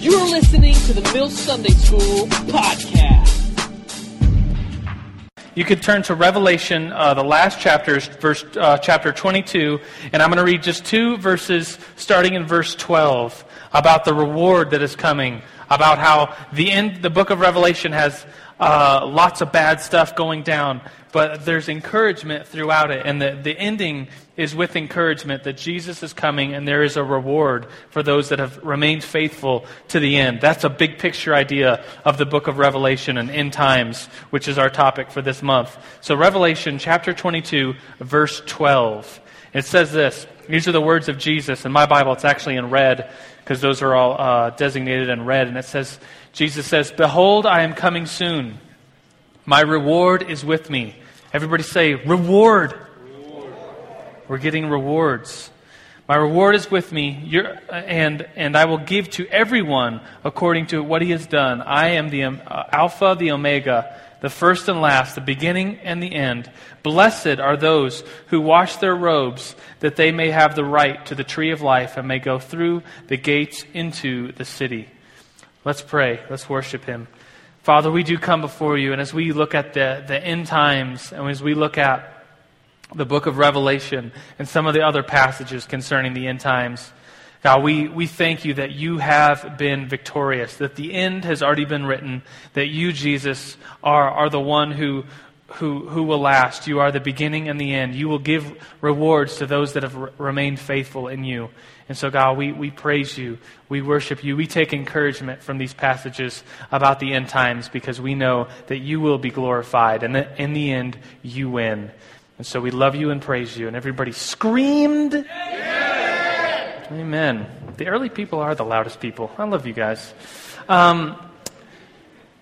You're listening to the Mill Sunday School podcast. You could turn to Revelation, uh, the last chapters, verse uh, chapter 22, and I'm going to read just two verses, starting in verse 12, about the reward that is coming, about how the end, the book of Revelation has uh, lots of bad stuff going down, but there's encouragement throughout it. And the, the ending is with encouragement that Jesus is coming and there is a reward for those that have remained faithful to the end. That's a big picture idea of the book of Revelation and end times, which is our topic for this month. So, Revelation chapter 22, verse 12. It says this. These are the words of Jesus. In my Bible, it's actually in red because those are all uh, designated in red. And it says, Jesus says, Behold, I am coming soon. My reward is with me. Everybody say, Reward. reward. We're getting rewards. My reward is with me, and, and I will give to everyone according to what he has done. I am the uh, Alpha, the Omega, the first and last, the beginning and the end. Blessed are those who wash their robes, that they may have the right to the tree of life and may go through the gates into the city. Let's pray. Let's worship him. Father, we do come before you, and as we look at the, the end times, and as we look at the book of Revelation and some of the other passages concerning the end times, God, we, we thank you that you have been victorious, that the end has already been written, that you, Jesus, are, are the one who, who, who will last. You are the beginning and the end. You will give rewards to those that have re- remained faithful in you. And so, God, we, we praise you. We worship you. We take encouragement from these passages about the end times because we know that you will be glorified. And that in the end, you win. And so we love you and praise you. And everybody screamed. Amen. Amen. The early people are the loudest people. I love you guys. Um,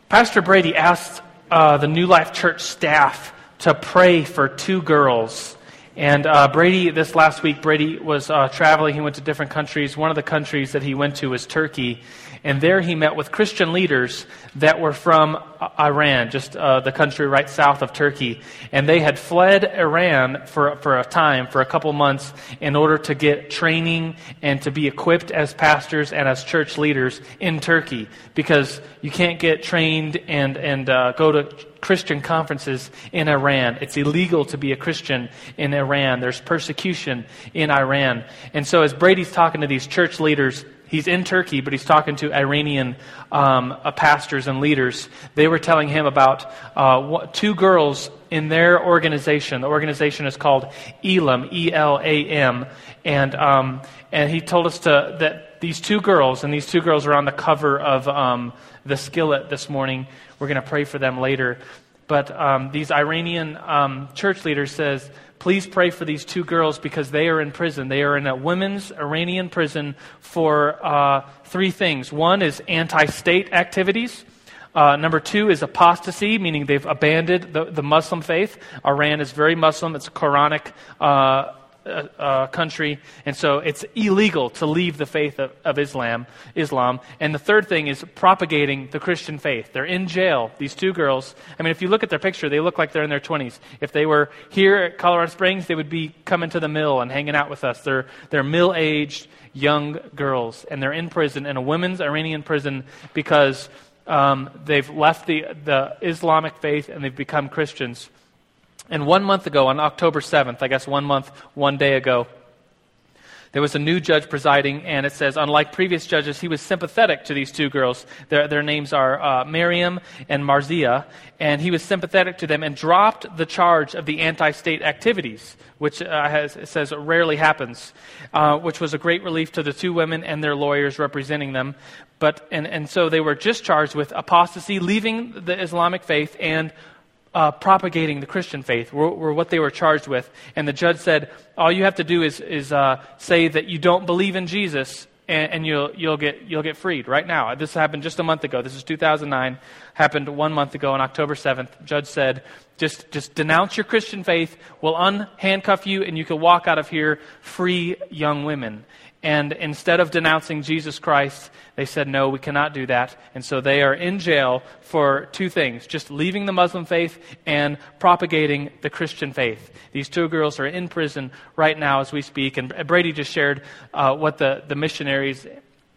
Pastor Brady asked uh, the New Life Church staff to pray for two girls and uh, Brady, this last week, Brady was uh, traveling. He went to different countries. One of the countries that he went to was Turkey. And there he met with Christian leaders that were from Iran, just uh, the country right south of Turkey. And they had fled Iran for, for a time, for a couple months, in order to get training and to be equipped as pastors and as church leaders in Turkey. Because you can't get trained and, and uh, go to Christian conferences in Iran. It's illegal to be a Christian in Iran. There's persecution in Iran. And so, as Brady's talking to these church leaders, he's in Turkey, but he's talking to Iranian um, uh, pastors and leaders. They were telling him about uh, two girls in their organization. The organization is called Elam, E L A M. And, um, and he told us to, that these two girls, and these two girls are on the cover of um, the skillet this morning. We're going to pray for them later. But um, these Iranian um, church leaders says, please pray for these two girls because they are in prison. They are in a women's Iranian prison for uh, three things. One is anti-state activities. Uh, number two is apostasy, meaning they've abandoned the, the Muslim faith. Iran is very Muslim. It's a Quranic uh, uh, uh, country, and so it's illegal to leave the faith of, of, Islam. Islam, and the third thing is propagating the Christian faith. They're in jail. These two girls. I mean, if you look at their picture, they look like they're in their twenties. If they were here at Colorado Springs, they would be coming to the mill and hanging out with us. They're they're mill-aged young girls, and they're in prison in a women's Iranian prison because um, they've left the the Islamic faith and they've become Christians. And one month ago, on October 7th, I guess one month, one day ago, there was a new judge presiding, and it says, unlike previous judges, he was sympathetic to these two girls. Their, their names are uh, Miriam and Marzia, and he was sympathetic to them and dropped the charge of the anti state activities, which uh, has, it says rarely happens, uh, which was a great relief to the two women and their lawyers representing them. But, and, and so they were just charged with apostasy, leaving the Islamic faith, and uh, propagating the Christian faith, were, were, what they were charged with. And the judge said, all you have to do is, is uh, say that you don't believe in Jesus, and, and, you'll, you'll, get, you'll get freed right now. This happened just a month ago. This is 2009. Happened one month ago on October 7th. Judge said, just, just denounce your Christian faith. We'll unhandcuff you, and you can walk out of here free young women. And instead of denouncing Jesus Christ, they said, no, we cannot do that. And so they are in jail for two things just leaving the Muslim faith and propagating the Christian faith. These two girls are in prison right now as we speak. And Brady just shared uh, what the, the missionaries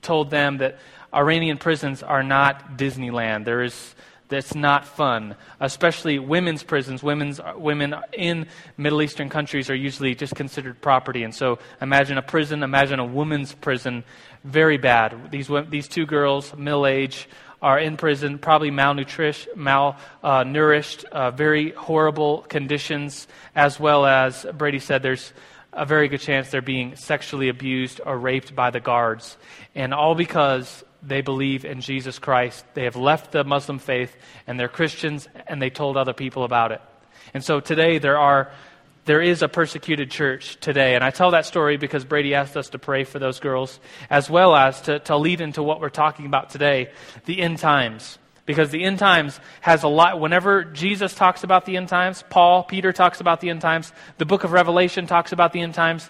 told them that Iranian prisons are not Disneyland. There is that's not fun. Especially women's prisons. Women's, women in Middle Eastern countries are usually just considered property. And so imagine a prison, imagine a woman's prison. Very bad. These, these two girls, middle age, are in prison, probably malnourished, malnourished, uh, very horrible conditions, as well as Brady said, there's a very good chance they're being sexually abused or raped by the guards. And all because they believe in Jesus Christ. They have left the Muslim faith and they're Christians and they told other people about it. And so today there are there is a persecuted church today. And I tell that story because Brady asked us to pray for those girls, as well as to, to lead into what we're talking about today the end times. Because the end times has a lot, whenever Jesus talks about the end times, Paul, Peter talks about the end times, the book of Revelation talks about the end times,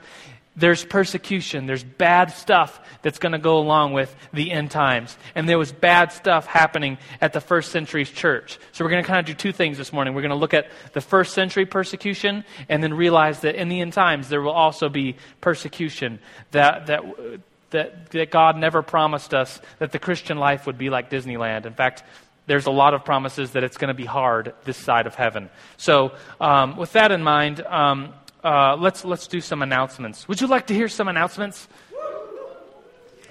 there's persecution, there's bad stuff that's going to go along with the end times. And there was bad stuff happening at the first century's church. So we're going to kind of do two things this morning. We're going to look at the first century persecution and then realize that in the end times there will also be persecution that, that, that, that God never promised us that the Christian life would be like Disneyland. In fact, there's a lot of promises that it's going to be hard this side of heaven. So, um, with that in mind, um, uh, let's, let's do some announcements. Would you like to hear some announcements?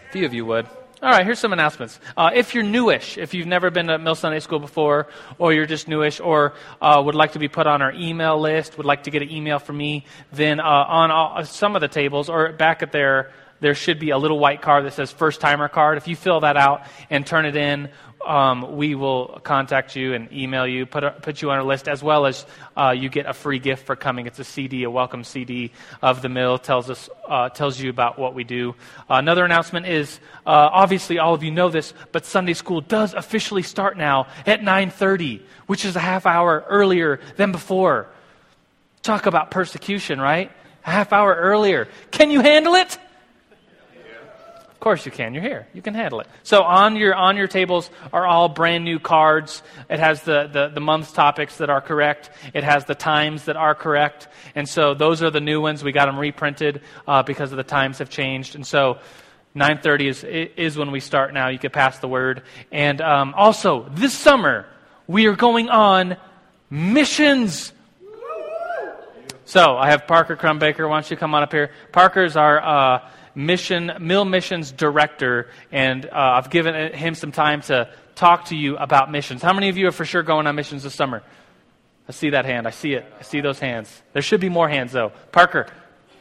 A few of you would. All right, here's some announcements. Uh, if you're newish, if you've never been to Mill Sunday School before, or you're just newish, or uh, would like to be put on our email list, would like to get an email from me, then uh, on all, some of the tables, or back at there, there should be a little white card that says first timer card. If you fill that out and turn it in, um, we will contact you and email you, put, a, put you on our list, as well as uh, you get a free gift for coming. It's a CD, a welcome CD of the mill. tells us uh, tells you about what we do. Uh, another announcement is uh, obviously all of you know this, but Sunday school does officially start now at 9:30, which is a half hour earlier than before. Talk about persecution, right? A half hour earlier. Can you handle it? Of course you can. You're here. You can handle it. So on your on your tables are all brand new cards. It has the, the, the month's topics that are correct. It has the times that are correct. And so those are the new ones. We got them reprinted uh, because of the times have changed. And so 9:30 is is when we start now. You can pass the word. And um, also this summer we are going on missions. So I have Parker Crumbaker. Why don't you come on up here? Parker's our uh, mission, Mill Missions Director, and uh, I've given him some time to talk to you about missions. How many of you are for sure going on missions this summer? I see that hand. I see it. I see those hands. There should be more hands, though. Parker,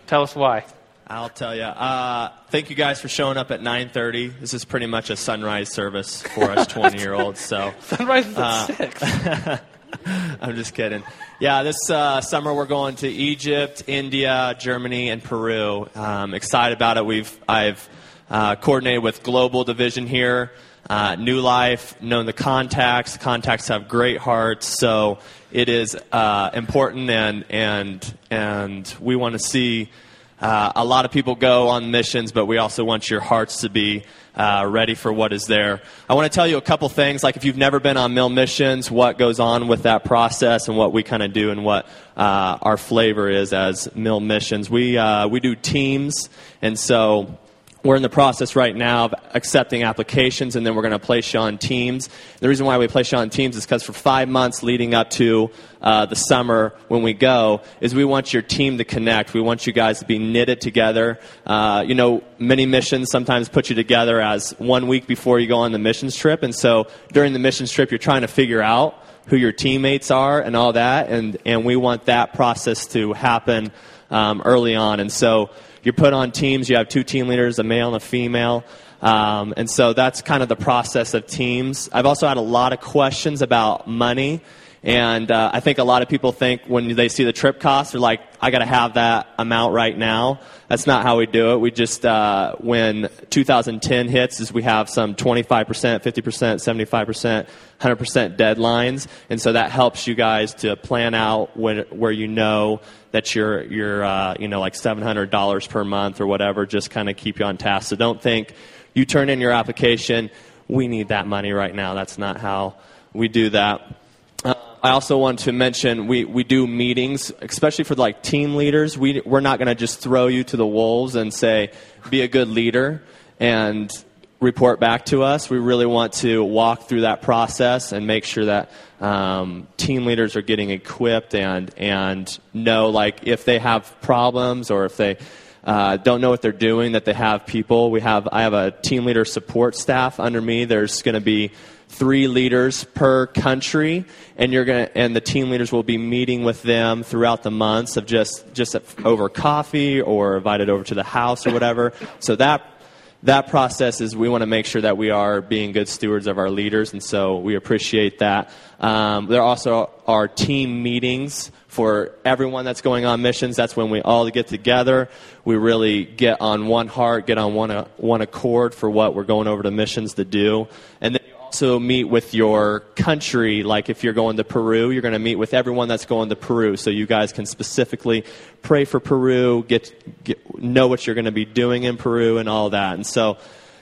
tell us why. I'll tell you. Uh, thank you guys for showing up at 9:30. This is pretty much a sunrise service for us 20 year olds. So sunrise is at uh, six. I'm just kidding. Yeah, this uh, summer we're going to Egypt, India, Germany, and Peru. Um, excited about it. We've I've uh, coordinated with Global Division here, uh, New Life, known the contacts. Contacts have great hearts, so it is uh, important, and and and we want to see uh, a lot of people go on missions, but we also want your hearts to be uh, ready for what is there. I want to tell you a couple things, like if you've never been on mill missions, what goes on with that process and what we kind of do and what uh, our flavor is as mill missions. We, uh, we do teams, and so we're in the process right now of accepting applications, and then we're going to place you on teams. The reason why we place you on teams is because for five months leading up to uh, the summer when we go, is we want your team to connect. We want you guys to be knitted together. Uh, you know, many missions sometimes put you together as one week before you go on the missions trip, and so during the missions trip, you're trying to figure out who your teammates are and all that, and, and we want that process to happen um, early on. And so you're put on teams. You have two team leaders, a male and a female. Um, and so that's kind of the process of teams. I've also had a lot of questions about money. And uh, I think a lot of people think when they see the trip cost, they're like, I got to have that amount right now. That's not how we do it. We just, uh, when 2010 hits, is we have some 25%, 50%, 75%, 100% deadlines. And so that helps you guys to plan out when, where you know that you're, you're uh, you know, like $700 per month or whatever, just kind of keep you on task. So don't think you turn in your application, we need that money right now. That's not how we do that. I also want to mention we, we do meetings, especially for like team leaders. We, we're not going to just throw you to the wolves and say, be a good leader. And report back to us. We really want to walk through that process and make sure that um, team leaders are getting equipped and and know like if they have problems or if they uh, don't know what they're doing, that they have people. We have I have a team leader support staff under me. There's going to be three leaders per country, and you're going and the team leaders will be meeting with them throughout the months of just just over coffee or invited over to the house or whatever. So that that process is we want to make sure that we are being good stewards of our leaders, and so we appreciate that. Um, there also are team meetings for everyone that's going on missions. That's when we all get together. We really get on one heart, get on one, uh, one accord for what we're going over to missions to do. And then also meet with your country. Like if you're going to Peru, you're going to meet with everyone that's going to Peru. So you guys can specifically pray for Peru, get, get know what you're going to be doing in Peru, and all that. And so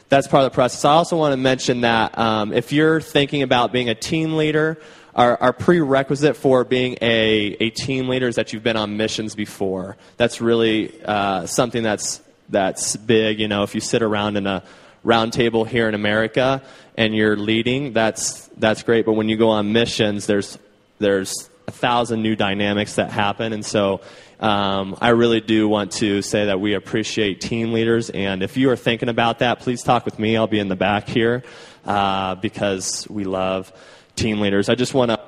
that's part of the process. I also want to mention that um, if you're thinking about being a team leader, our, our, prerequisite for being a, a team leader is that you've been on missions before. That's really uh, something that's that's big. You know, if you sit around in a round table here in America and you're leading, that's that's great. But when you go on missions, there's there's a thousand new dynamics that happen, and so um, I really do want to say that we appreciate team leaders. And if you are thinking about that, please talk with me. I'll be in the back here uh, because we love team leaders. I just want to.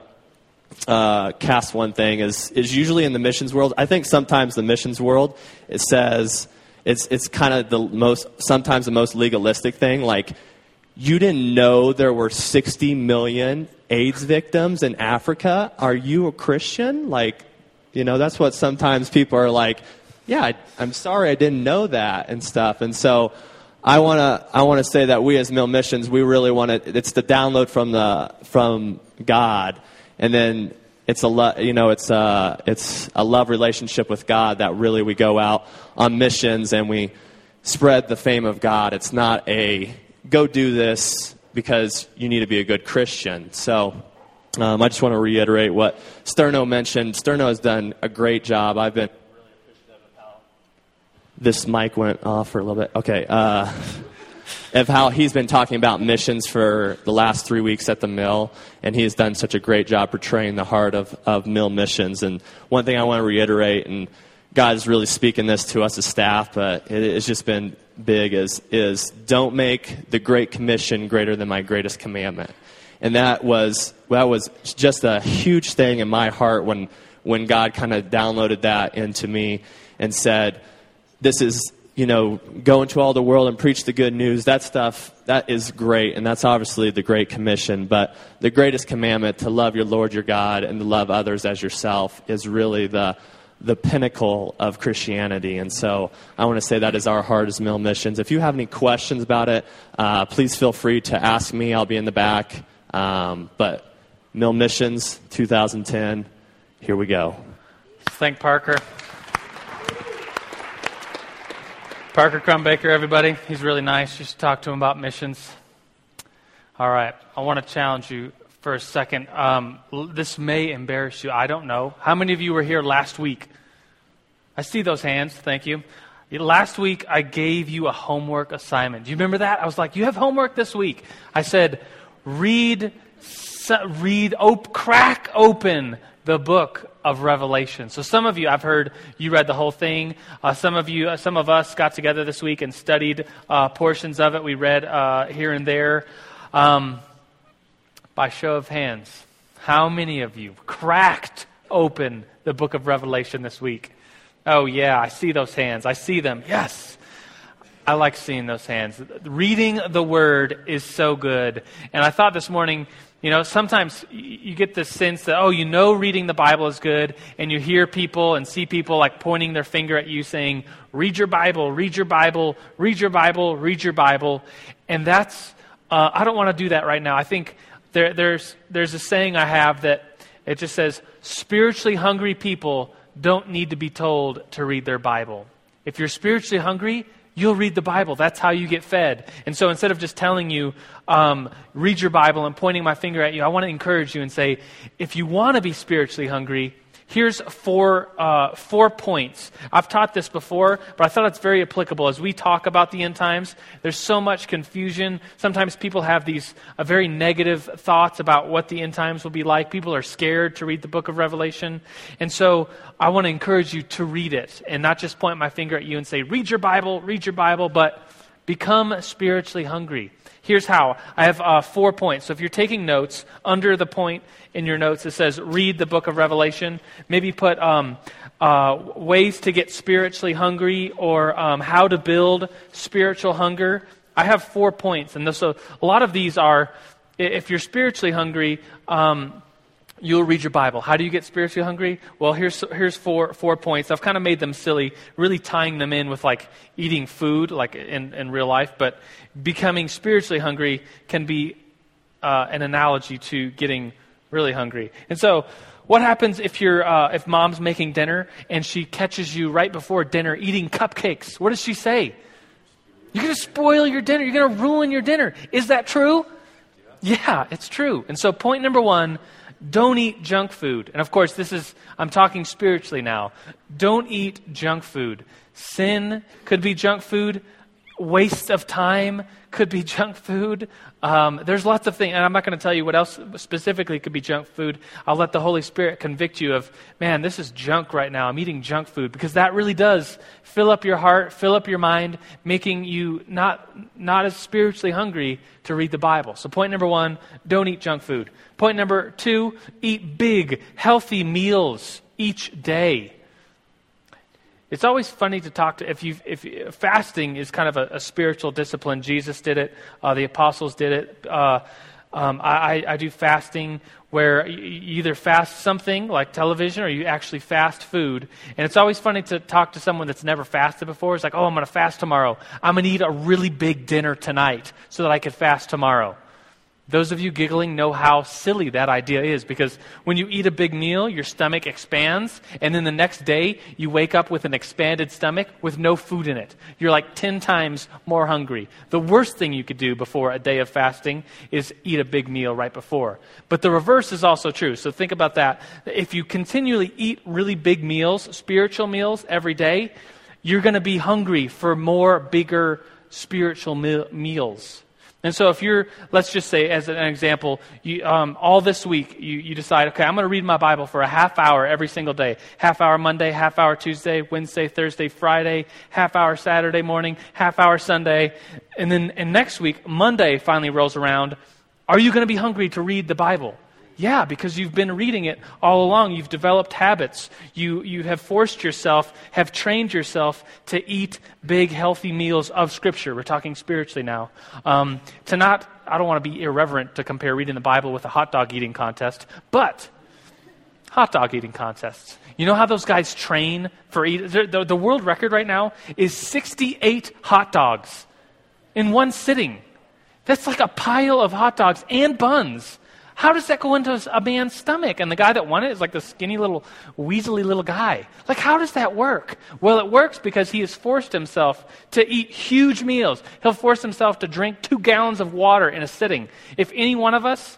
Uh, cast one thing is is usually in the missions world. I think sometimes the missions world it says it's, it's kind of the most, sometimes the most legalistic thing. Like, you didn't know there were 60 million AIDS victims in Africa. Are you a Christian? Like, you know, that's what sometimes people are like, yeah, I, I'm sorry I didn't know that and stuff. And so, I want to I want to say that we as Mill Missions we really want to it's the download from the from God and then it's a lo- you know it's a it's a love relationship with God that really we go out on missions and we spread the fame of God. It's not a go do this because you need to be a good Christian. So um, I just want to reiterate what Sterno mentioned. Sterno has done a great job. I've been this mic went off for a little bit. Okay. Uh, of how he's been talking about missions for the last three weeks at the mill, and he has done such a great job portraying the heart of, of mill missions. And one thing I want to reiterate, and God is really speaking this to us as staff, but it, it's just been big, is, is don't make the Great Commission greater than my greatest commandment. And that was, that was just a huge thing in my heart when, when God kind of downloaded that into me and said, this is you know, go into all the world and preach the good news, that stuff, that is great. And that's obviously the Great Commission. But the greatest commandment to love your Lord your God and to love others as yourself is really the, the pinnacle of Christianity. And so I want to say that is our heart as Mill Missions. If you have any questions about it, uh, please feel free to ask me. I'll be in the back. Um, but Mill Missions 2010, here we go. Thank Parker. Parker Crumbaker, everybody. He's really nice. You should talk to him about missions. All right. I want to challenge you for a second. Um, this may embarrass you. I don't know. How many of you were here last week? I see those hands. Thank you. Last week, I gave you a homework assignment. Do you remember that? I was like, You have homework this week. I said, Read, read, op- crack open the book of Revelation. So some of you, I've heard you read the whole thing. Uh, some of you, uh, some of us got together this week and studied uh, portions of it. We read uh, here and there. Um, by show of hands, how many of you cracked open the book of Revelation this week? Oh, yeah, I see those hands. I see them. Yes. I like seeing those hands. Reading the word is so good. And I thought this morning, you know, sometimes you get this sense that, oh, you know, reading the Bible is good, and you hear people and see people like pointing their finger at you saying, read your Bible, read your Bible, read your Bible, read your Bible. And that's, uh, I don't want to do that right now. I think there, there's, there's a saying I have that it just says, spiritually hungry people don't need to be told to read their Bible. If you're spiritually hungry, you'll read the Bible. That's how you get fed. And so instead of just telling you, um, read your Bible and pointing my finger at you, I want to encourage you and say, if you want to be spiritually hungry, Here's four, uh, four points. I've taught this before, but I thought it's very applicable as we talk about the end times. There's so much confusion. Sometimes people have these uh, very negative thoughts about what the end times will be like. People are scared to read the book of Revelation. And so I want to encourage you to read it and not just point my finger at you and say, read your Bible, read your Bible, but become spiritually hungry. Here's how. I have uh, four points. So if you're taking notes, under the point in your notes it says read the book of Revelation. Maybe put um, uh, ways to get spiritually hungry or um, how to build spiritual hunger. I have four points. And so a lot of these are if you're spiritually hungry, um, you'll read your Bible. How do you get spiritually hungry? Well, here's, here's four, four points. I've kind of made them silly, really tying them in with like eating food, like in, in real life, but becoming spiritually hungry can be uh, an analogy to getting really hungry. And so, what happens if you're uh, if mom's making dinner and she catches you right before dinner eating cupcakes? What does she say? You're going to spoil your dinner. You're going to ruin your dinner. Is that true? Yeah, it's true. And so, point number one don't eat junk food. And of course, this is, I'm talking spiritually now. Don't eat junk food. Sin could be junk food. Waste of time could be junk food. Um, there's lots of things, and I'm not going to tell you what else specifically could be junk food. I'll let the Holy Spirit convict you of, man, this is junk right now. I'm eating junk food because that really does fill up your heart, fill up your mind, making you not not as spiritually hungry to read the Bible. So point number one: don't eat junk food. Point number two, eat big, healthy meals each day. It's always funny to talk to if you if fasting is kind of a, a, spiritual discipline. Jesus did it, uh, the apostles did it. Uh, um, I, I, do fasting where you either fast something like television or you actually fast food. And it's always funny to talk to someone that's never fasted before. It's like, oh, I'm going to fast tomorrow. I'm going to eat a really big dinner tonight so that I can fast tomorrow. Those of you giggling know how silly that idea is because when you eat a big meal, your stomach expands, and then the next day you wake up with an expanded stomach with no food in it. You're like 10 times more hungry. The worst thing you could do before a day of fasting is eat a big meal right before. But the reverse is also true. So think about that. If you continually eat really big meals, spiritual meals every day, you're going to be hungry for more bigger spiritual meals. And so, if you're, let's just say, as an example, you, um, all this week you, you decide, okay, I'm going to read my Bible for a half hour every single day. Half hour Monday, half hour Tuesday, Wednesday, Thursday, Friday, half hour Saturday morning, half hour Sunday. And then and next week, Monday finally rolls around. Are you going to be hungry to read the Bible? Yeah, because you've been reading it all along. You've developed habits. You, you have forced yourself, have trained yourself to eat big, healthy meals of Scripture. We're talking spiritually now. Um, to not, I don't want to be irreverent to compare reading the Bible with a hot dog eating contest, but hot dog eating contests. You know how those guys train for eat? The, the world record right now is 68 hot dogs in one sitting. That's like a pile of hot dogs and buns how does that go into a man's stomach? And the guy that won it is like the skinny little, weaselly little guy. Like, how does that work? Well, it works because he has forced himself to eat huge meals. He'll force himself to drink two gallons of water in a sitting. If any one of us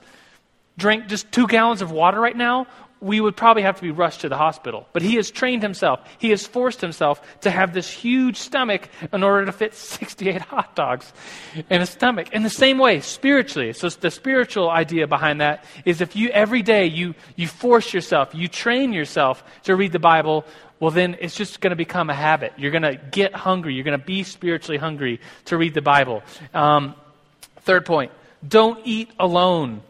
drink just two gallons of water right now, we would probably have to be rushed to the hospital. But he has trained himself, he has forced himself to have this huge stomach in order to fit 68 hot dogs in a stomach. In the same way, spiritually, so the spiritual idea behind that is if you every day you, you force yourself, you train yourself to read the Bible, well, then it's just going to become a habit. You're going to get hungry. You're going to be spiritually hungry to read the Bible. Um, third point don't eat alone.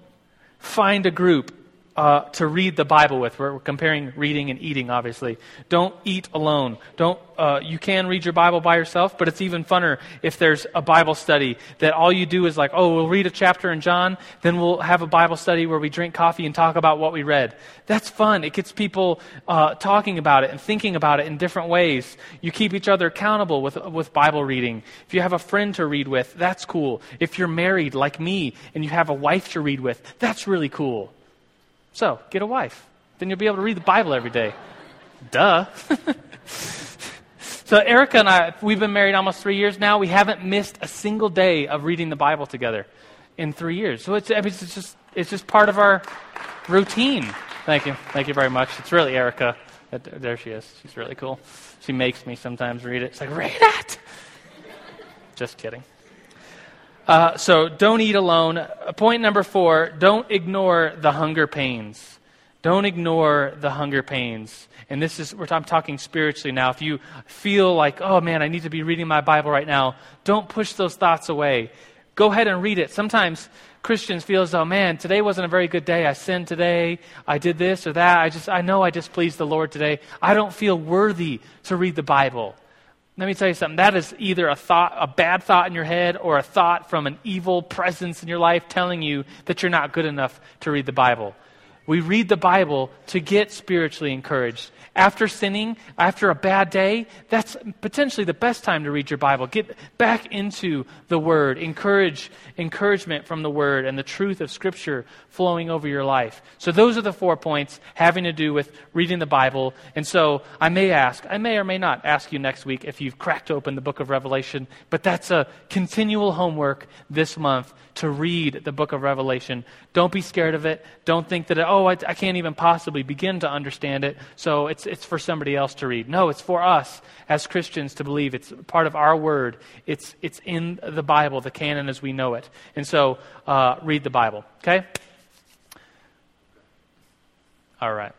Find a group uh, to read the Bible with. We're, comparing reading and eating, obviously. Don't eat alone. Don't. Uh, you can read your Bible by yourself, but it's even funner if there's a Bible study that all you do is like, oh, we'll read a chapter in John, then we'll have a Bible study where we drink coffee and talk about what we read. That's fun. It gets people uh, talking about it and thinking about it in different ways. You keep each other accountable with with Bible reading. If you have a friend to read with, that's cool. If you're married like me and you have a wife to read with, that's really cool. So, get a wife. Then you'll be able to read the Bible every day. Duh. so, Erica and I, we've been married almost three years now. We haven't missed a single day of reading the Bible together in three years. So, it's, it's, just, it's just part of our routine. Thank you. Thank you very much. It's really Erica. There she is. She's really cool. She makes me sometimes read it. It's like, read it! Just kidding. Uh, so don't eat alone. Uh, point number four don't ignore the hunger pains. Don't ignore the hunger pains. And this is, I'm talking spiritually now. If you feel like, oh man, I need to be reading my Bible right now, don't push those thoughts away. Go ahead and read it. Sometimes Christians feel as though, man, today wasn't a very good day. I sinned today. I did this or that. I just, I know I displeased the Lord today. I don't feel worthy to read the Bible. Let me tell you something. That is either a thought, a bad thought in your head, or a thought from an evil presence in your life telling you that you're not good enough to read the Bible. We read the Bible to get spiritually encouraged. After sinning, after a bad day, that's potentially the best time to read your Bible. Get back into the Word. Encourage encouragement from the Word and the truth of Scripture flowing over your life. So those are the four points having to do with reading the Bible. And so I may ask, I may or may not ask you next week if you've cracked open the book of Revelation, but that's a continual homework this month to read the book of Revelation. Don't be scared of it. Don't think that, oh, I, I, can't even possibly begin to understand it, so it's, it's for somebody else to read. No, it's for us as Christians to believe. It's part of our word, it's, it's in the Bible, the canon as we know it. And so uh, read the Bible, okay? All right.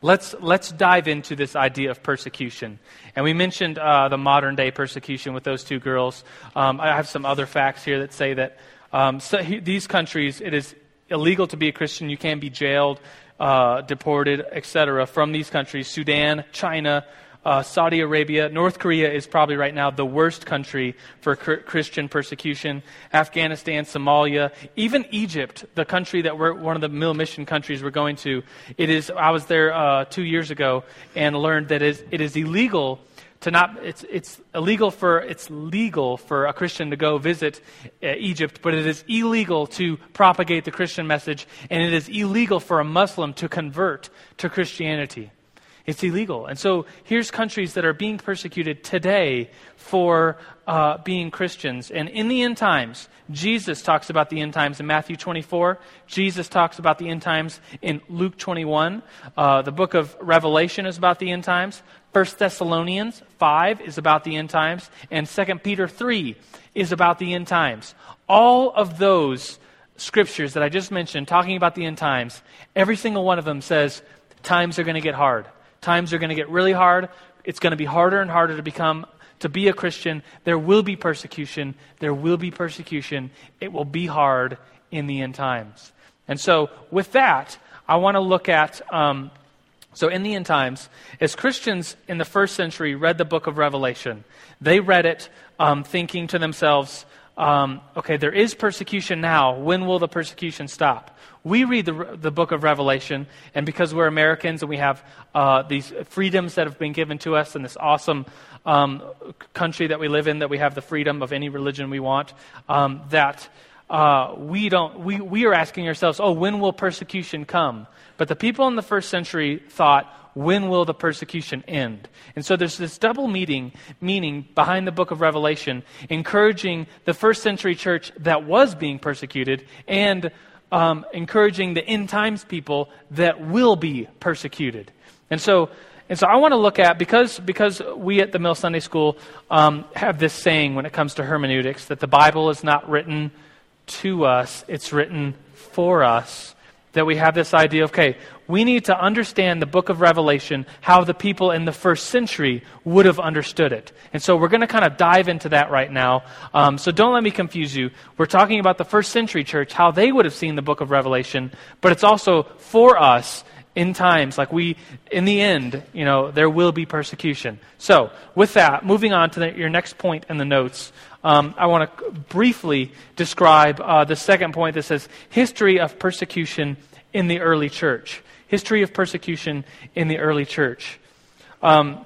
Let's, let's dive into this idea of persecution. And we mentioned uh, the modern day persecution with those two girls. Um, I have some other facts here that say that um, so he, these countries, it is illegal to be a Christian. You can be jailed, uh, deported, etc. from these countries Sudan, China, uh, Saudi Arabia. North Korea is probably right now the worst country for Christian persecution. Afghanistan, Somalia, even Egypt, the country that we're one of the mill mission countries we're going to. It is. I was there uh, two years ago and learned that it is illegal to not it's it's illegal for it's legal for a Christian to go visit uh, Egypt, but it is illegal to propagate the Christian message, and it is illegal for a Muslim to convert to Christianity. It's illegal. And so here's countries that are being persecuted today for uh, being Christians. And in the end times, Jesus talks about the end times in Matthew 24. Jesus talks about the end times in Luke 21. Uh, the book of Revelation is about the end times. 1 Thessalonians 5 is about the end times, and 2 Peter 3 is about the end times. All of those scriptures that I just mentioned, talking about the end times, every single one of them says times are going to get hard. Times are going to get really hard. It's going to be harder and harder to become to be a Christian. There will be persecution. There will be persecution. It will be hard in the end times. And so, with that, I want to look at um, so, in the end times, as Christians in the first century read the book of Revelation, they read it um, thinking to themselves, um, okay, there is persecution now. When will the persecution stop? We read the, the book of Revelation, and because we're Americans and we have uh, these freedoms that have been given to us in this awesome um, country that we live in, that we have the freedom of any religion we want, um, that uh, we, don't, we, we are asking ourselves, oh, when will persecution come? But the people in the first century thought, when will the persecution end? And so there's this double meaning, meaning behind the book of Revelation, encouraging the first century church that was being persecuted and um, encouraging the end times people that will be persecuted. And so, and so I want to look at, because, because we at the Mill Sunday School um, have this saying when it comes to hermeneutics, that the Bible is not written to us, it's written for us that we have this idea of, okay, we need to understand the book of Revelation, how the people in the first century would have understood it. And so we're going to kind of dive into that right now. Um, so don't let me confuse you. We're talking about the first century church, how they would have seen the book of Revelation, but it's also for us in times like we in the end you know there will be persecution so with that moving on to the, your next point in the notes um, I want to briefly describe uh, the second point that says history of persecution in the early church. History of persecution in the early church. Um,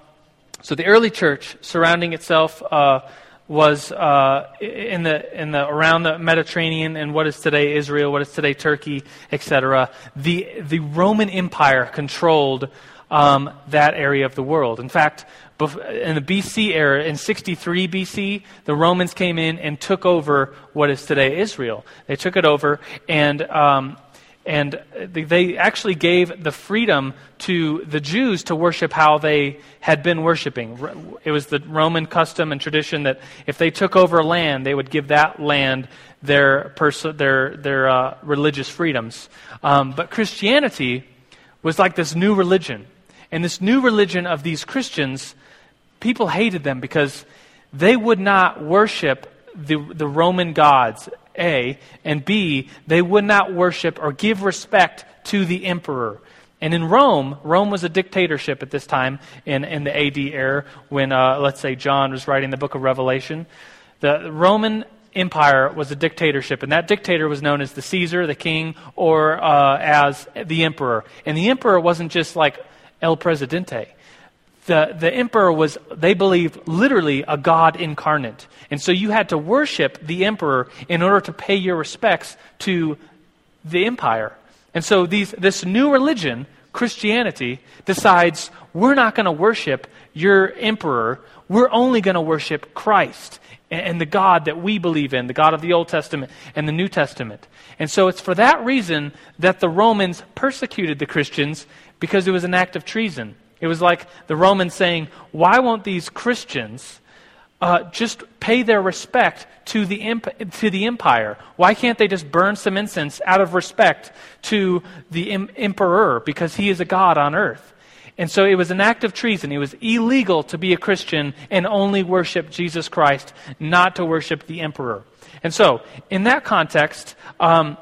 so the early church, surrounding itself, uh, was uh, in the in the around the Mediterranean and what is today Israel, what is today Turkey, etc. The the Roman Empire controlled um, that area of the world. In fact, in the BC era, in 63 BC, the Romans came in and took over what is today Israel. They took it over, and um, and they- actually gave the freedom to the Jews to worship how they had been worshiping. It was the Roman custom and tradition that if they took over land, they would give that land their, pers- their, their uh, religious freedoms. Um, but Christianity was like this new religion. And this new religion of these Christians, people hated them because they would not worship the, the Roman gods, A, and B, they would not worship or give respect to the emperor. And in Rome, Rome was a dictatorship at this time in, in the AD era when, uh, let's say, John was writing the book of Revelation. The Roman Empire was a dictatorship, and that dictator was known as the Caesar, the king, or uh, as the emperor. And the emperor wasn't just like El Presidente the, the emperor was, they believed, literally a god incarnate. And so you had to worship the emperor in order to pay your respects to the empire. And so these, this new religion, Christianity, decides we're not going to worship your emperor. We're only going to worship Christ and, and the God that we believe in, the God of the Old Testament and the New Testament. And so it's for that reason that the Romans persecuted the Christians because it was an act of treason. It was like the Romans saying, Why won't these Christians uh, just pay their respect to the, imp- to the empire? Why can't they just burn some incense out of respect to the em- emperor because he is a god on earth? And so it was an act of treason. It was illegal to be a Christian and only worship Jesus Christ, not to worship the emperor. And so, in that context, um,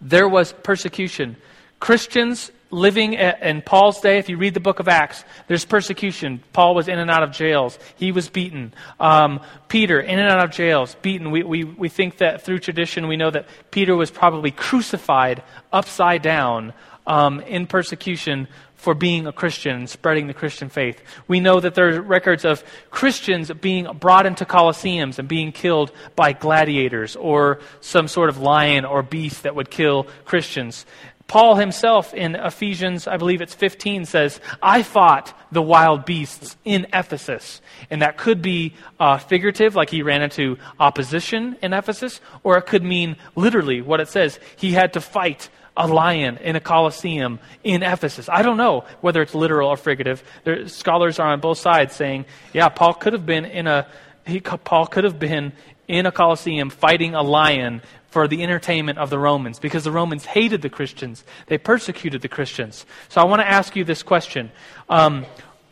there was persecution. Christians living in Paul's day, if you read the book of Acts, there's persecution. Paul was in and out of jails. He was beaten. Um, Peter, in and out of jails, beaten. We, we, we think that through tradition, we know that Peter was probably crucified upside down um, in persecution for being a Christian and spreading the Christian faith. We know that there are records of Christians being brought into coliseums and being killed by gladiators or some sort of lion or beast that would kill Christians. Paul himself in Ephesians, I believe it's 15, says, I fought the wild beasts in Ephesus. And that could be uh, figurative, like he ran into opposition in Ephesus, or it could mean literally what it says. He had to fight a lion in a coliseum in Ephesus. I don't know whether it's literal or figurative. There, scholars are on both sides saying, yeah, Paul could have been in a he, Paul could have been in a coliseum fighting a lion for the entertainment of the Romans because the Romans hated the Christians. They persecuted the Christians. So I want to ask you this question. Um,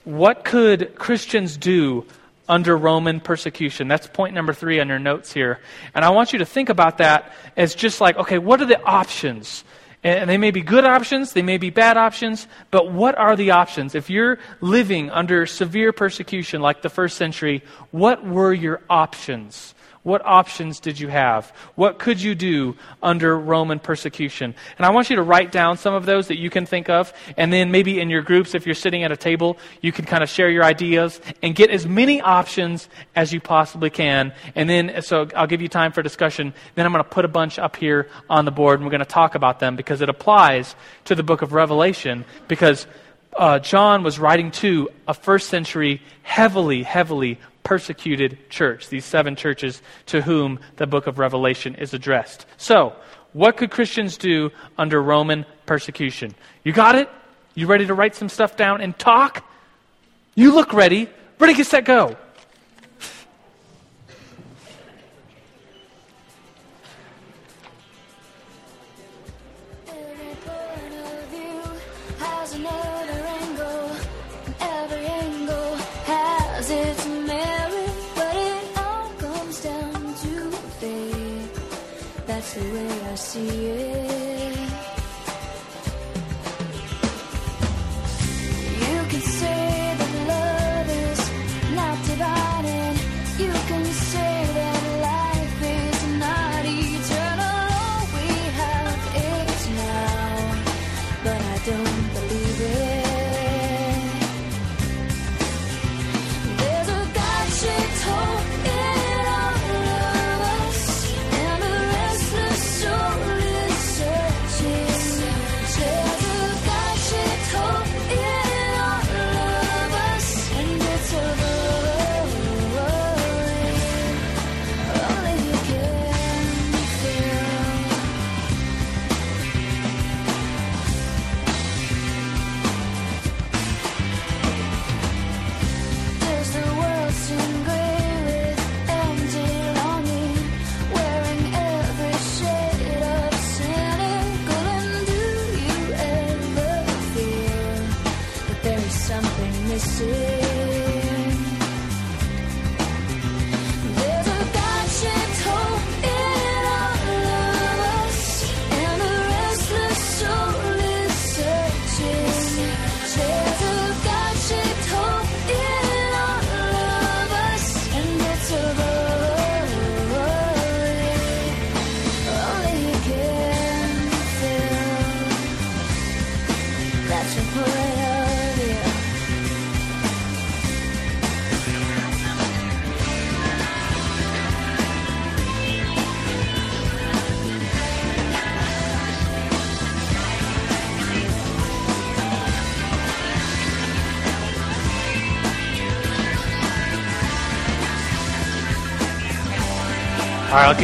what could Christians do under Roman persecution? That's point number three on your notes here. And I want you to think about that as just like, okay, what are the options? And they may be good options, they may be bad options, but what are the options? If you're living under severe persecution like the first century, what were your options? What options did you have? What could you do under Roman persecution? And I want you to write down some of those that you can think of. And then maybe in your groups, if you're sitting at a table, you can kind of share your ideas and get as many options as you possibly can. And then, so I'll give you time for discussion. Then I'm going to put a bunch up here on the board and we're going to talk about them because it applies to the book of Revelation because uh, John was writing to a first century, heavily, heavily persecuted church, these seven churches to whom the book of Revelation is addressed. So, what could Christians do under Roman persecution? You got it? You ready to write some stuff down and talk? You look ready. Ready, get set, go. The way I see it.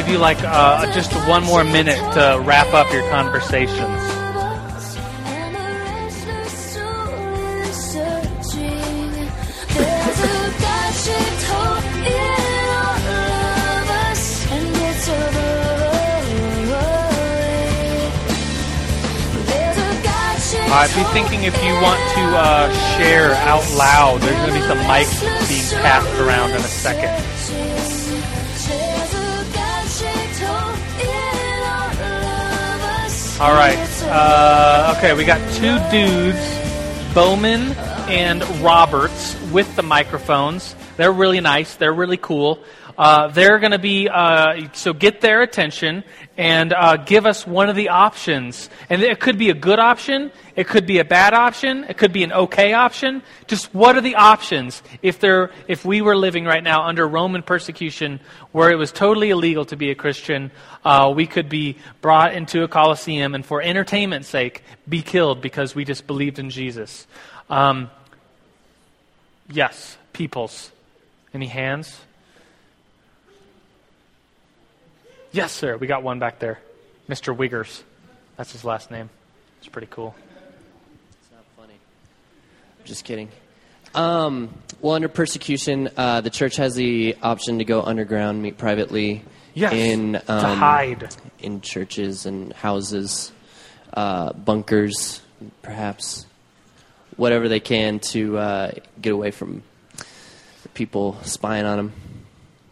Give you like uh, just one more minute to wrap up your conversations. Right, be thinking if you want to uh, share out loud. There's going to be some mics being passed around in a second. All right. Uh, okay, we got two dudes, Bowman and Roberts, with the microphones. They're really nice. They're really cool. Uh, they're going to be uh, so get their attention and uh, give us one of the options. And it could be a good option. It could be a bad option. It could be an okay option. Just what are the options if there if we were living right now under Roman persecution, where it was totally illegal to be a Christian, uh, we could be brought into a coliseum and for entertainment's sake be killed because we just believed in Jesus. Um, yes, peoples. Any hands? Yes, sir. We got one back there. Mr. Wiggers. That's his last name. It's pretty cool. It's not funny. Just kidding. Um, well, under persecution, uh, the church has the option to go underground, meet privately Yes. in to um, hide. in churches and houses, uh, bunkers, perhaps, whatever they can to uh, get away from people spying on them.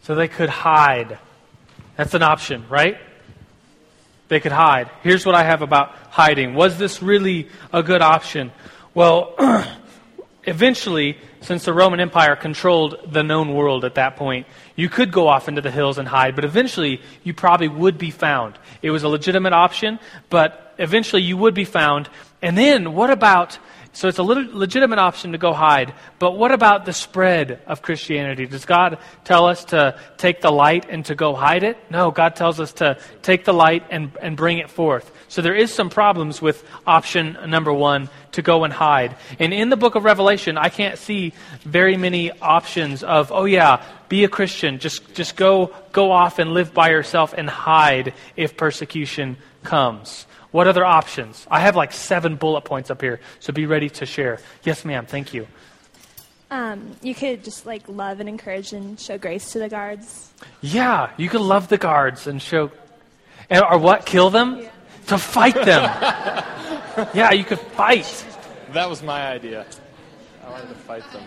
So they could hide. That's an option, right? They could hide. Here's what I have about hiding. Was this really a good option? Well, eventually, since the Roman Empire controlled the known world at that point, you could go off into the hills and hide, but eventually you probably would be found. It was a legitimate option, but eventually you would be found. And then what about so it's a legitimate option to go hide. But what about the spread of Christianity? Does God tell us to take the light and to go hide it? No, God tells us to take the light and, and bring it forth. So there is some problems with option number one, to go and hide. And in the book of Revelation, I can't see very many options of, oh yeah, be a Christian. Just, just go, go off and live by yourself and hide if persecution comes. What other options? I have like seven bullet points up here, so be ready to share. Yes, ma'am. Thank you. Um, you could just like love and encourage and show grace to the guards. Yeah, you could love the guards and show, and, or what? Kill them? To fight them. yeah, you could fight. That was my idea. I wanted to fight them.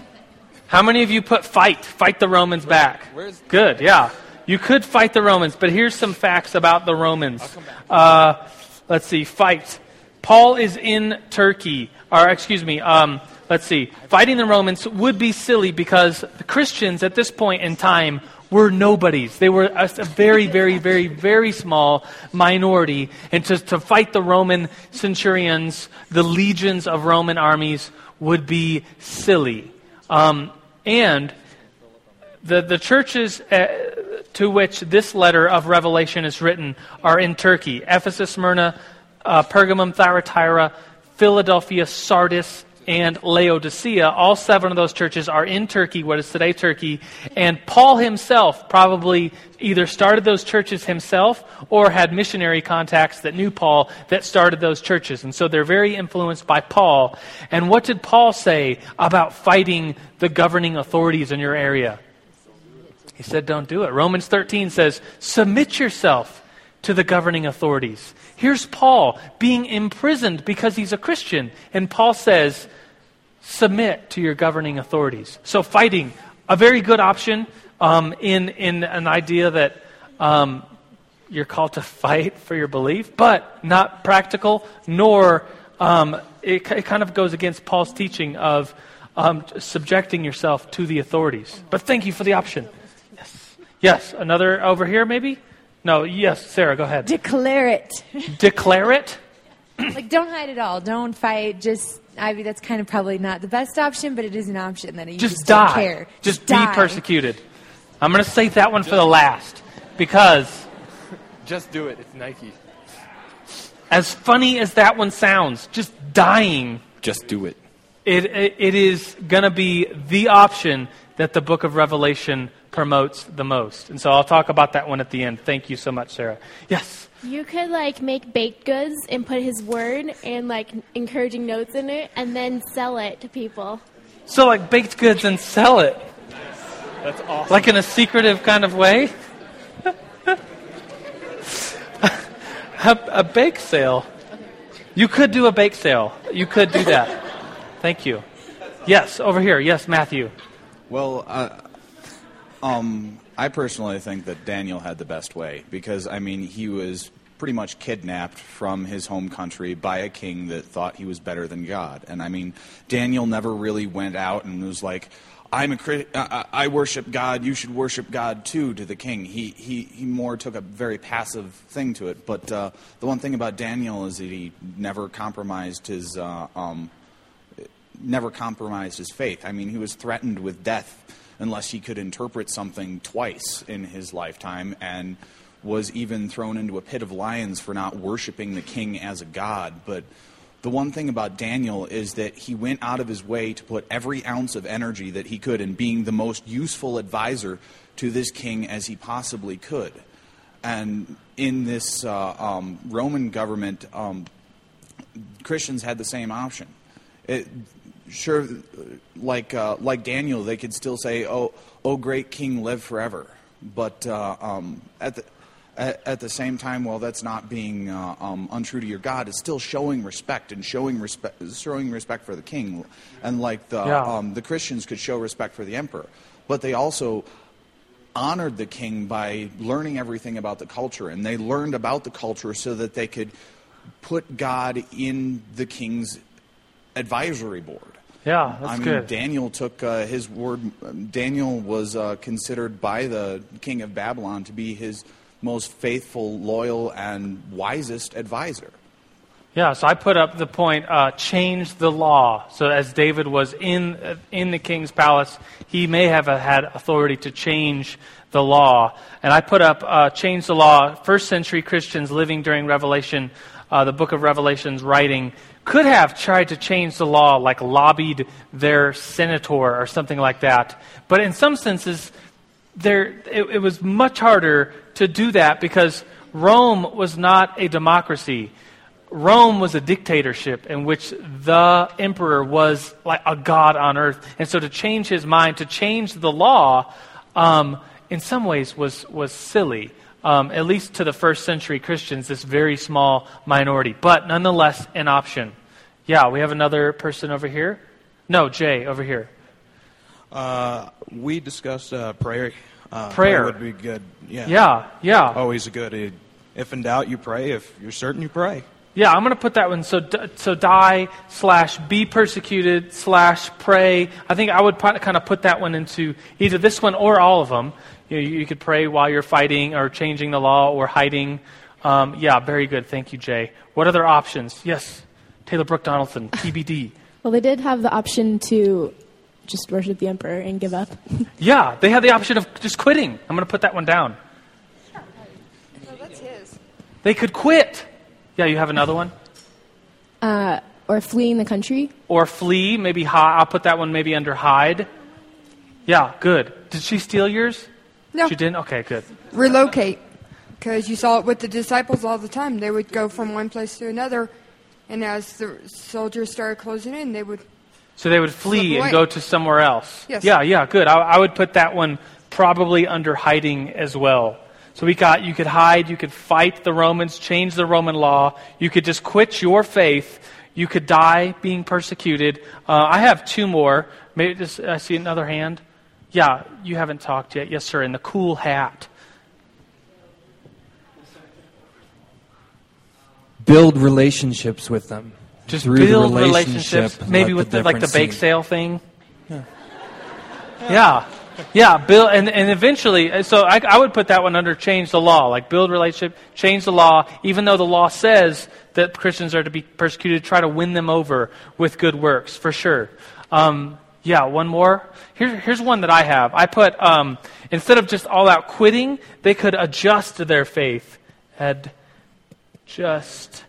How many of you put fight? Fight the Romans back. Where's- Good, yeah. You could fight the Romans, but here's some facts about the Romans. Uh, let's see, fight. Paul is in Turkey, or excuse me, um, let's see. Fighting the Romans would be silly because the Christians at this point in time were nobodies. They were a, very, very, very, very small minority. And to, to fight the Roman centurions, the legions of Roman armies, would be silly. Um, and the, the churches uh, to which this letter of Revelation is written are in Turkey Ephesus, Smyrna, uh, Pergamum, Thyatira, Philadelphia, Sardis, and Laodicea. All seven of those churches are in Turkey, what is today Turkey. And Paul himself probably either started those churches himself or had missionary contacts that knew Paul that started those churches. And so they're very influenced by Paul. And what did Paul say about fighting the governing authorities in your area? He said, don't do it. Romans 13 says, submit yourself to the governing authorities. Here's Paul being imprisoned because he's a Christian. And Paul says, submit to your governing authorities. So, fighting, a very good option um, in, in an idea that um, you're called to fight for your belief, but not practical, nor um, it, it kind of goes against Paul's teaching of um, subjecting yourself to the authorities. But thank you for the option. Yes. Yes. Another over here, maybe? No, yes, Sarah, go ahead. Declare it. Declare it. like, don't hide at all. Don't fight. Just, Ivy, that's kind of probably not the best option, but it is an option that you just, just don't die. care. Just, die. be persecuted. I'm going to save that one for the last because, Just do it. It's Nike. as funny as that one sounds, just dying, Just do it. it, it, it is going to be the option that the book of Revelation promotes the most. And so I'll talk about that one at the end. Thank you so much, Sarah. Yes. You could like make baked goods and put his word and like encouraging notes in it and then sell it to people. So, like baked goods and sell it, That's awesome. like in a secretive kind of way. a, a bake sale. You could do a bake sale. You could do that. Thank you. Yes, over here. Yes, Matthew. Well, uh, um, I personally think that Daniel had the best way because, I mean, he was pretty much kidnapped from his home country by a king that thought he was better than God. And I mean, Daniel never really went out and was like, I'm a I worship God. You should worship God too. To the king, he he he more took a very passive thing to it. But uh, the one thing about Daniel is that he never compromised his uh, um, never compromised his faith. I mean, he was threatened with death unless he could interpret something twice in his lifetime, and was even thrown into a pit of lions for not worshiping the king as a god. But the one thing about Daniel is that he went out of his way to put every ounce of energy that he could in being the most useful advisor to this king as he possibly could. And in this uh, um, Roman government, um, Christians had the same option. It, sure, like uh, like Daniel, they could still say, "Oh, oh, great King, live forever." But uh, um, at the at, at the same time, while that's not being uh, um, untrue to your God, it's still showing respect and showing respect, showing respect for the king, and like the Yeah. um, the Christians could show respect for the emperor, but they also honored the king by learning everything about the culture, and they learned about the culture so that they could put God in the king's advisory board. Yeah, that's I mean, good. Daniel took uh, his word. Daniel was uh, considered by the king of Babylon to be his most faithful, loyal, and wisest advisor. Yeah, so I put up the point: uh, change the law. So as David was in uh, in the king's palace, he may have had authority to change the law. And I put up uh, change the law. First century Christians living during Revelation, uh, the book of Revelation's writing, could have tried to change the law, like lobbied their senator or something like that. But in some senses, there it, it was much harder to do that because Rome was not a democracy. Rome was a dictatorship in which the emperor was like a god on earth. And so to change his mind, to change the law, um, in some ways was, was silly. Um, at least to the first century Christians, this very small minority. But nonetheless, an option. Yeah, we have another person over here. No, Jay, over here. Uh, we discussed uh, prayer. Uh, Prayer. would be good. Yeah. Yeah, yeah. Always a good. uh, If in doubt, you pray. If you're certain, you pray. Yeah, I'm going to put that one. So, so die slash be persecuted slash pray. I think I would kind of put that one into either this one or all of them. You, know, you, could pray while you're fighting or changing the law or hiding. Um, yeah, very good. Thank you, Jay. What other options? Yes, Taylor Brooke Donaldson, TBD. Well, they did have the option to just worship the emperor and give up. Yeah, they had the option of just quitting. I'm going to put that one down. that's his. They could quit. Yeah, you have another one? Uh, or fleeing the country. Or flee, maybe hi- I'll put that one maybe under hide. Yeah, good. Did she steal yours? No. She didn't? Okay, good. relocate because you saw it with the disciples all the time. They would go from one place to another, and as the soldiers started closing in, they would. So they would flee and go to somewhere else. Yes. Yeah, yeah, good. I, I would put that one probably under hiding as well. So we got you could hide, you could fight the Romans, change the Roman law, you could just quit your faith, You could die being persecuted. Uh, I have two more. Maybe just, I see another hand. Yeah, you haven't talked yet. Yes, sir. In the cool hat. Build relationships with them. Just Through the build relationship, relationships. Maybe with the, like the bake sale thing. Yeah. Yeah, build, and, and eventually, so I, I would put that one under change the law, like build relationship, change the law, even though the law says that Christians are to be persecuted, try to win them over with good works, for sure. Um, yeah, one more. Here, here's one that I have. I put, um, instead of just all out quitting, they could adjust their faith. Adjust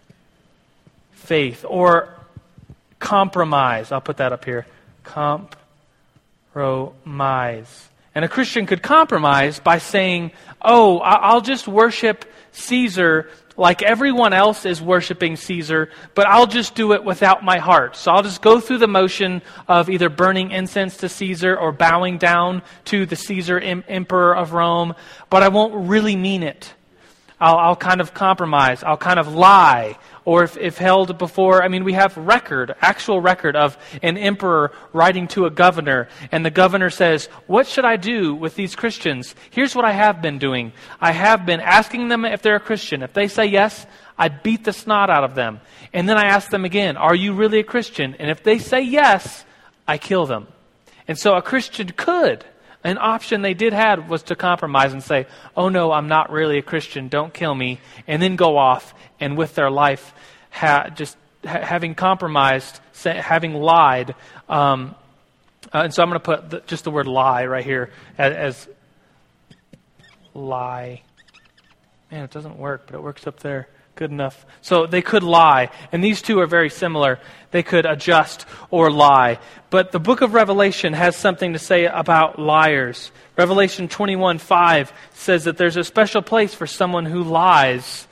faith. Or compromise. I'll put that up here. Compromise. And a Christian could compromise by saying, oh, I'll just worship Caesar like everyone else is worshiping Caesar, but I'll just do it without my heart. So I'll just go through the motion of either burning incense to Caesar or bowing down to the Caesar em- emperor of Rome, but I won't really mean it. I'll, I'll kind of compromise. I'll kind of lie. Or if, if held before, I mean, we have record, actual record of an emperor writing to a governor, and the governor says, What should I do with these Christians? Here's what I have been doing. I have been asking them if they're a Christian. If they say yes, I beat the snot out of them. And then I ask them again, Are you really a Christian? And if they say yes, I kill them. And so a Christian could. An option they did have was to compromise and say, "Oh no, I'm not really a Christian. Don't kill me," and then go off and with their life, ha- just ha- having compromised, having lied. Um, uh, and so I'm going to put the, just the word "lie" right here as, as lie. Man, it doesn't work, but it works up there. Good enough. So they could lie, and these two are very similar. They could adjust or lie. But the book of Revelation has something to say about liars. Revelation 21 5 says that there's a special place for someone who lies.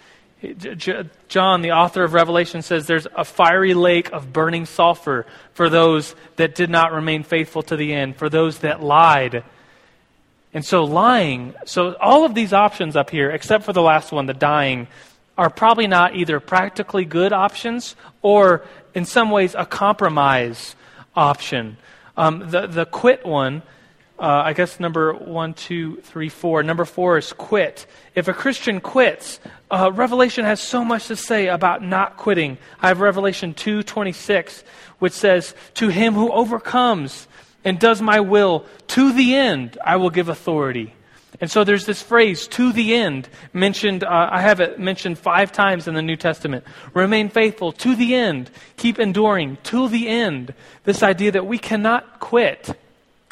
John, the author of Revelation, says there's a fiery lake of burning sulfur for those that did not remain faithful to the end, for those that lied. And so lying, so all of these options up here, except for the last one, the dying, are probably not either practically good options or, in some ways, a compromise option. Um, the, the quit one, uh, I guess number one, two, three, four. Number four is quit. If a Christian quits, uh, Revelation has so much to say about not quitting. I have Revelation 2.26, which says, To him who overcomes and does my will to the end, I will give authority. And so there's this phrase, to the end, mentioned, uh, I have it mentioned five times in the New Testament. Remain faithful to the end. Keep enduring to the end. This idea that we cannot quit.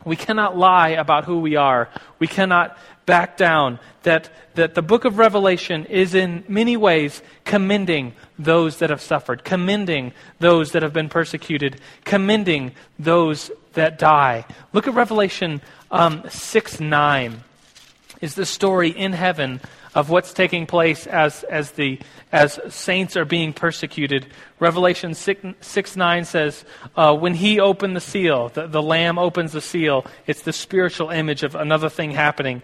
We cannot lie about who we are. We cannot back down. That, that the book of Revelation is in many ways commending those that have suffered, commending those that have been persecuted, commending those that die. Look at Revelation um, 6 9 is the story in heaven of what's taking place as, as, the, as saints are being persecuted. Revelation 6, 6 9 says, uh, When he opened the seal, the, the Lamb opens the seal, it's the spiritual image of another thing happening.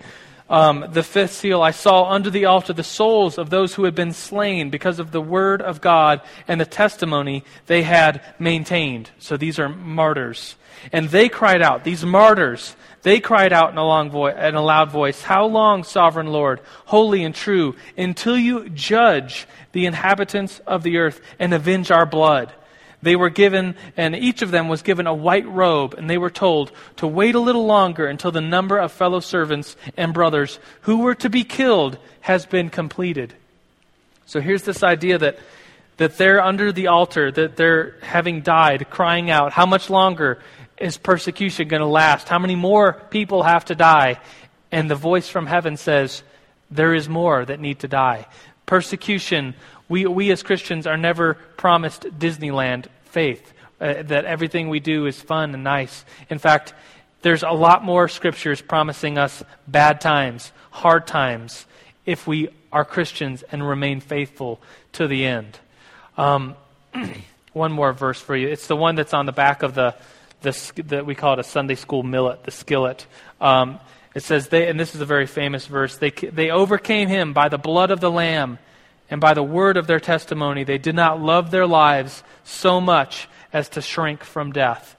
Um, the fifth seal, I saw under the altar the souls of those who had been slain because of the word of God and the testimony they had maintained. So these are martyrs. And they cried out, these martyrs, they cried out in a, long vo- in a loud voice, How long, sovereign Lord, holy and true, until you judge the inhabitants of the earth and avenge our blood? They were given, and each of them was given a white robe, and they were told to wait a little longer until the number of fellow servants and brothers who were to be killed has been completed. So here's this idea that, that they're under the altar, that they're having died, crying out, How much longer is persecution going to last? How many more people have to die? And the voice from heaven says, There is more that need to die. Persecution, we, we as Christians are never promised Disneyland faith, uh, that everything we do is fun and nice. In fact, there's a lot more scriptures promising us bad times, hard times, if we are Christians and remain faithful to the end. Um, one more verse for you. It's the one that's on the back of the, the, the we call it a Sunday school millet, the skillet. Um, it says, they, and this is a very famous verse, they, they overcame him by the blood of the Lamb and by the word of their testimony, they did not love their lives so much as to shrink from death.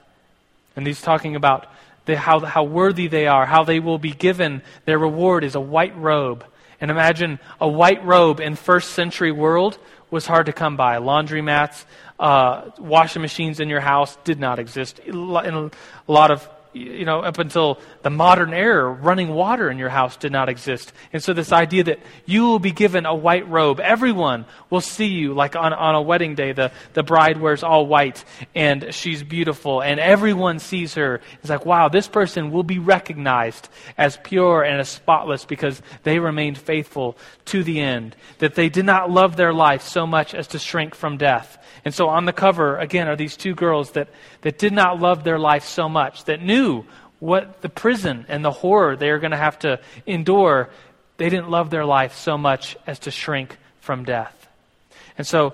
And he's talking about the, how, how worthy they are, how they will be given. Their reward is a white robe. And imagine a white robe in first century world was hard to come by. Laundromats, uh, washing machines in your house did not exist. In a lot of you know, up until the modern era, running water in your house did not exist. And so, this idea that you will be given a white robe, everyone will see you, like on, on a wedding day, the, the bride wears all white and she's beautiful, and everyone sees her. It's like, wow, this person will be recognized as pure and as spotless because they remained faithful to the end, that they did not love their life so much as to shrink from death. And so on the cover, again, are these two girls that, that did not love their life so much, that knew what the prison and the horror they are going to have to endure. They didn't love their life so much as to shrink from death. And so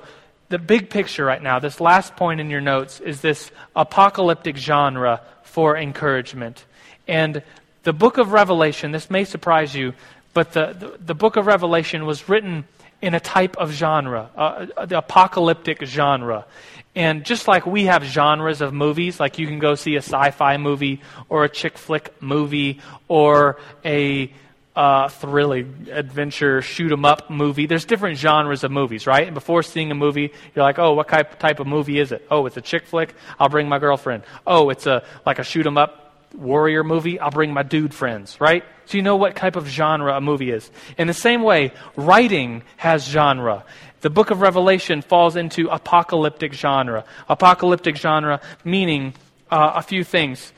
the big picture right now, this last point in your notes, is this apocalyptic genre for encouragement. And the book of Revelation, this may surprise you, but the, the, the book of Revelation was written in a type of genre, uh, the apocalyptic genre. And just like we have genres of movies, like you can go see a sci fi movie or a chick flick movie or a uh, thrilling adventure shoot 'em up movie. There's different genres of movies, right? And before seeing a movie, you're like, oh, what type, type of movie is it? Oh, it's a chick flick. I'll bring my girlfriend. Oh, it's a like a shoot 'em up warrior movie, I'll bring my dude friends, right? So you know what type of genre a movie is. In the same way, writing has genre. The book of Revelation falls into apocalyptic genre. Apocalyptic genre meaning uh, a few things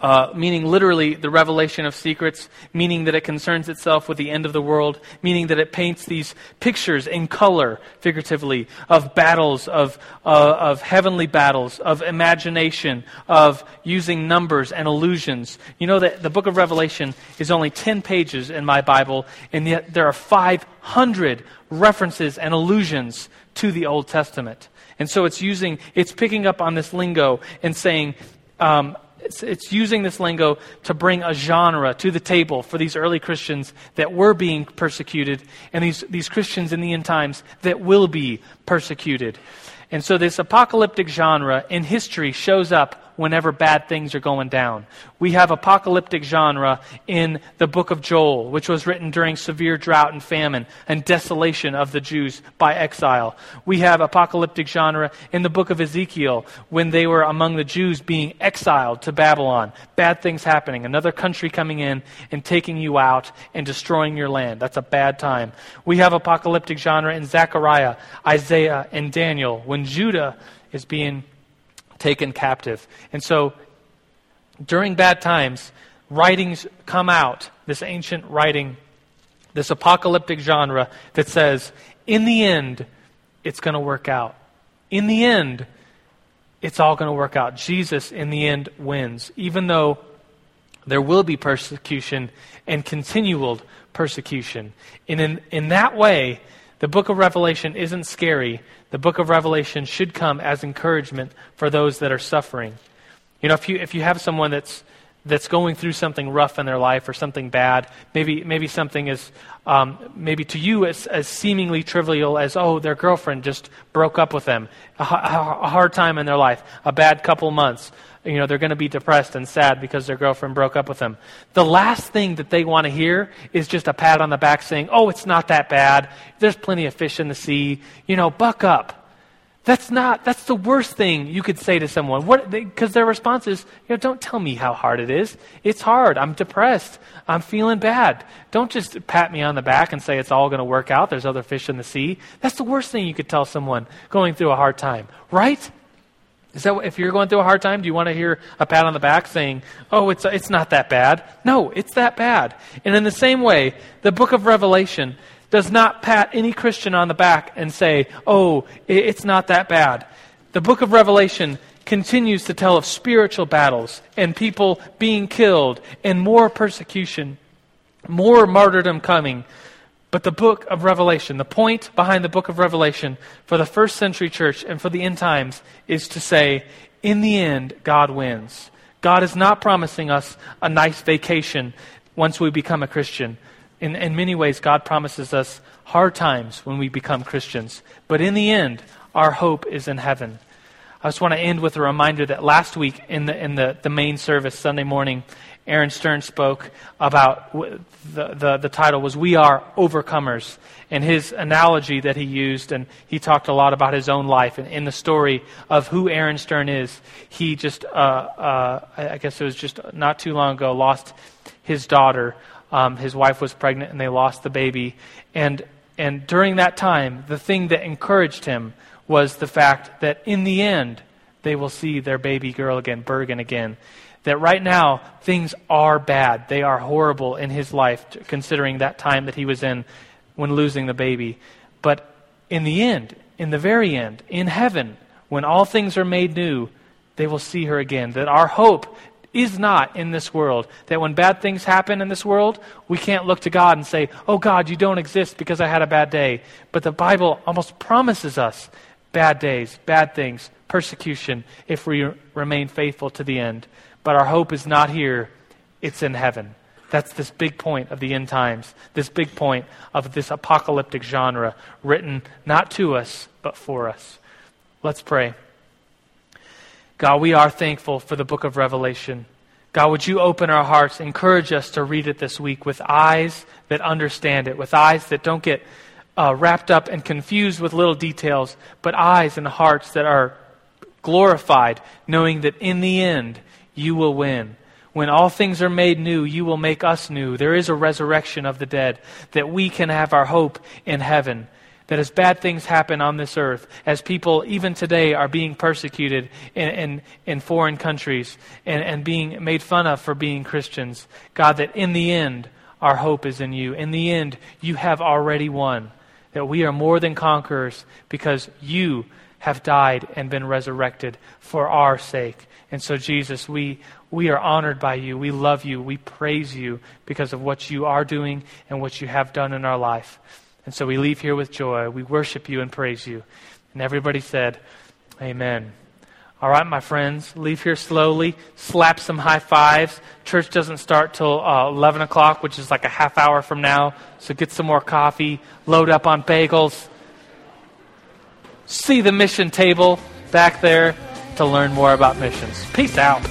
uh, meaning literally the revelation of secrets, meaning that it concerns itself with the end of the world, meaning that it paints these pictures in color, figuratively, of battles, of, uh, of heavenly battles, of imagination, of using numbers and illusions. You know that the book of Revelation is only 10 pages in my Bible, and yet there are 500 references and allusions to the Old Testament. And so it's using, it's picking up on this lingo and saying, um, it's, it's, using this lingo to bring a genre to the table for these early Christians that were being persecuted and these, these Christians in the end times that will be persecuted. And so this apocalyptic genre in history shows up whenever bad things are going down. We have apocalyptic genre in the book of Joel, which was written during severe drought and famine and desolation of the Jews by exile. We have apocalyptic genre in the book of Ezekiel when they were among the Jews being exiled to Babylon. Bad things happening, another country coming in and taking you out and destroying your land. That's a bad time. We have apocalyptic genre in Zechariah, Isaiah, and Daniel when Judah is being taken captive. And so during bad times, writings come out, this ancient writing, this apocalyptic genre that says, in the end, it's going to work out. In the end, it's all going to work out. Jesus, in the end, wins, even though there will be persecution and continual persecution. And in, in that way, the book of Revelation isn't scary. The book of Revelation should come as encouragement for those that are suffering. You know, if you, if you have someone that's, that's going through something rough in their life or something bad, maybe, maybe something is, um, maybe to you as, as seemingly trivial as, oh, their girlfriend just broke up with them, a, a hard time in their life, a bad couple months, you know, they're going to be depressed and sad because their girlfriend broke up with them. The last thing that they want to hear is just a pat on the back saying, oh, it's not that bad. There's plenty of fish in the sea. You know, buck up. That's not, that's the worst thing you could say to someone. Because their response is, you know, don't tell me how hard it is. It's hard. I'm depressed. I'm feeling bad. Don't just pat me on the back and say it's all going to work out. There's other fish in the sea. That's the worst thing you could tell someone going through a hard time, right? Is that if you're going through a hard time, do you want to hear a pat on the back saying, "Oh, it's it's not that bad"? No, it's that bad. And in the same way, the book of Revelation does not pat any Christian on the back and say, "Oh, it's not that bad." The book of Revelation continues to tell of spiritual battles and people being killed and more persecution, more martyrdom coming. But the book of Revelation, the point behind the book of Revelation for the first century church and for the end times is to say, in the end, God wins. God is not promising us a nice vacation once we become a Christian. In, in many ways, God promises us hard times when we become Christians. But in the end, our hope is in heaven. I just want to end with a reminder that last week in the, in the, the main service, Sunday morning, Aaron Stern spoke about the, the, the title was We Are Overcomers. And his analogy that he used, and he talked a lot about his own life. And in the story of who Aaron Stern is, he just, uh, uh, I I guess it was just not too long ago, lost his daughter. Um, his wife was pregnant and they lost the baby. And, and during that time, the thing that encouraged him was the fact that in the end, they will see their baby girl again, Bergen again. That right now, things are bad. They are horrible in his life, considering that time that he was in when losing the baby. But in the end, in the very end, in heaven, when all things are made new, they will see her again. That our hope is not in this world. That when bad things happen in this world, we can't look to God and say, Oh God, you don't exist because I had a bad day. But the Bible almost promises us bad days, bad things, persecution, if we remain faithful to the end. But our hope is not here, it's in heaven. That's this big point of the end times, this big point of this apocalyptic genre, written not to us, but for us. Let's pray. God, we are thankful for the book of Revelation. God, would you open our hearts, encourage us to read it this week with eyes that understand it, with eyes that don't get uh, wrapped up and confused with little details, but eyes and hearts that are glorified, knowing that in the end you will win. When all things are made new, you will make us new. There is a resurrection of the dead, that we can have our hope in heaven. That as bad things happen on this earth, as people even today are being persecuted in, in, in foreign countries and, and being made fun of for being Christians, God, that in the end, our hope is in you. In the end, you have already won. That we are more than conquerors because you have died and been resurrected for our sake. And so, Jesus, we, we are honored by you. We love you. We praise you because of what you are doing and what you have done in our life. And so we leave here with joy. We worship you and praise you. And everybody said, Amen. All right, my friends, leave here slowly, slap some high fives. Church doesn't start till uh, 11 o'clock, which is like a half hour from now. So get some more coffee, load up on bagels. See the mission table back there to learn more about missions. Peace out.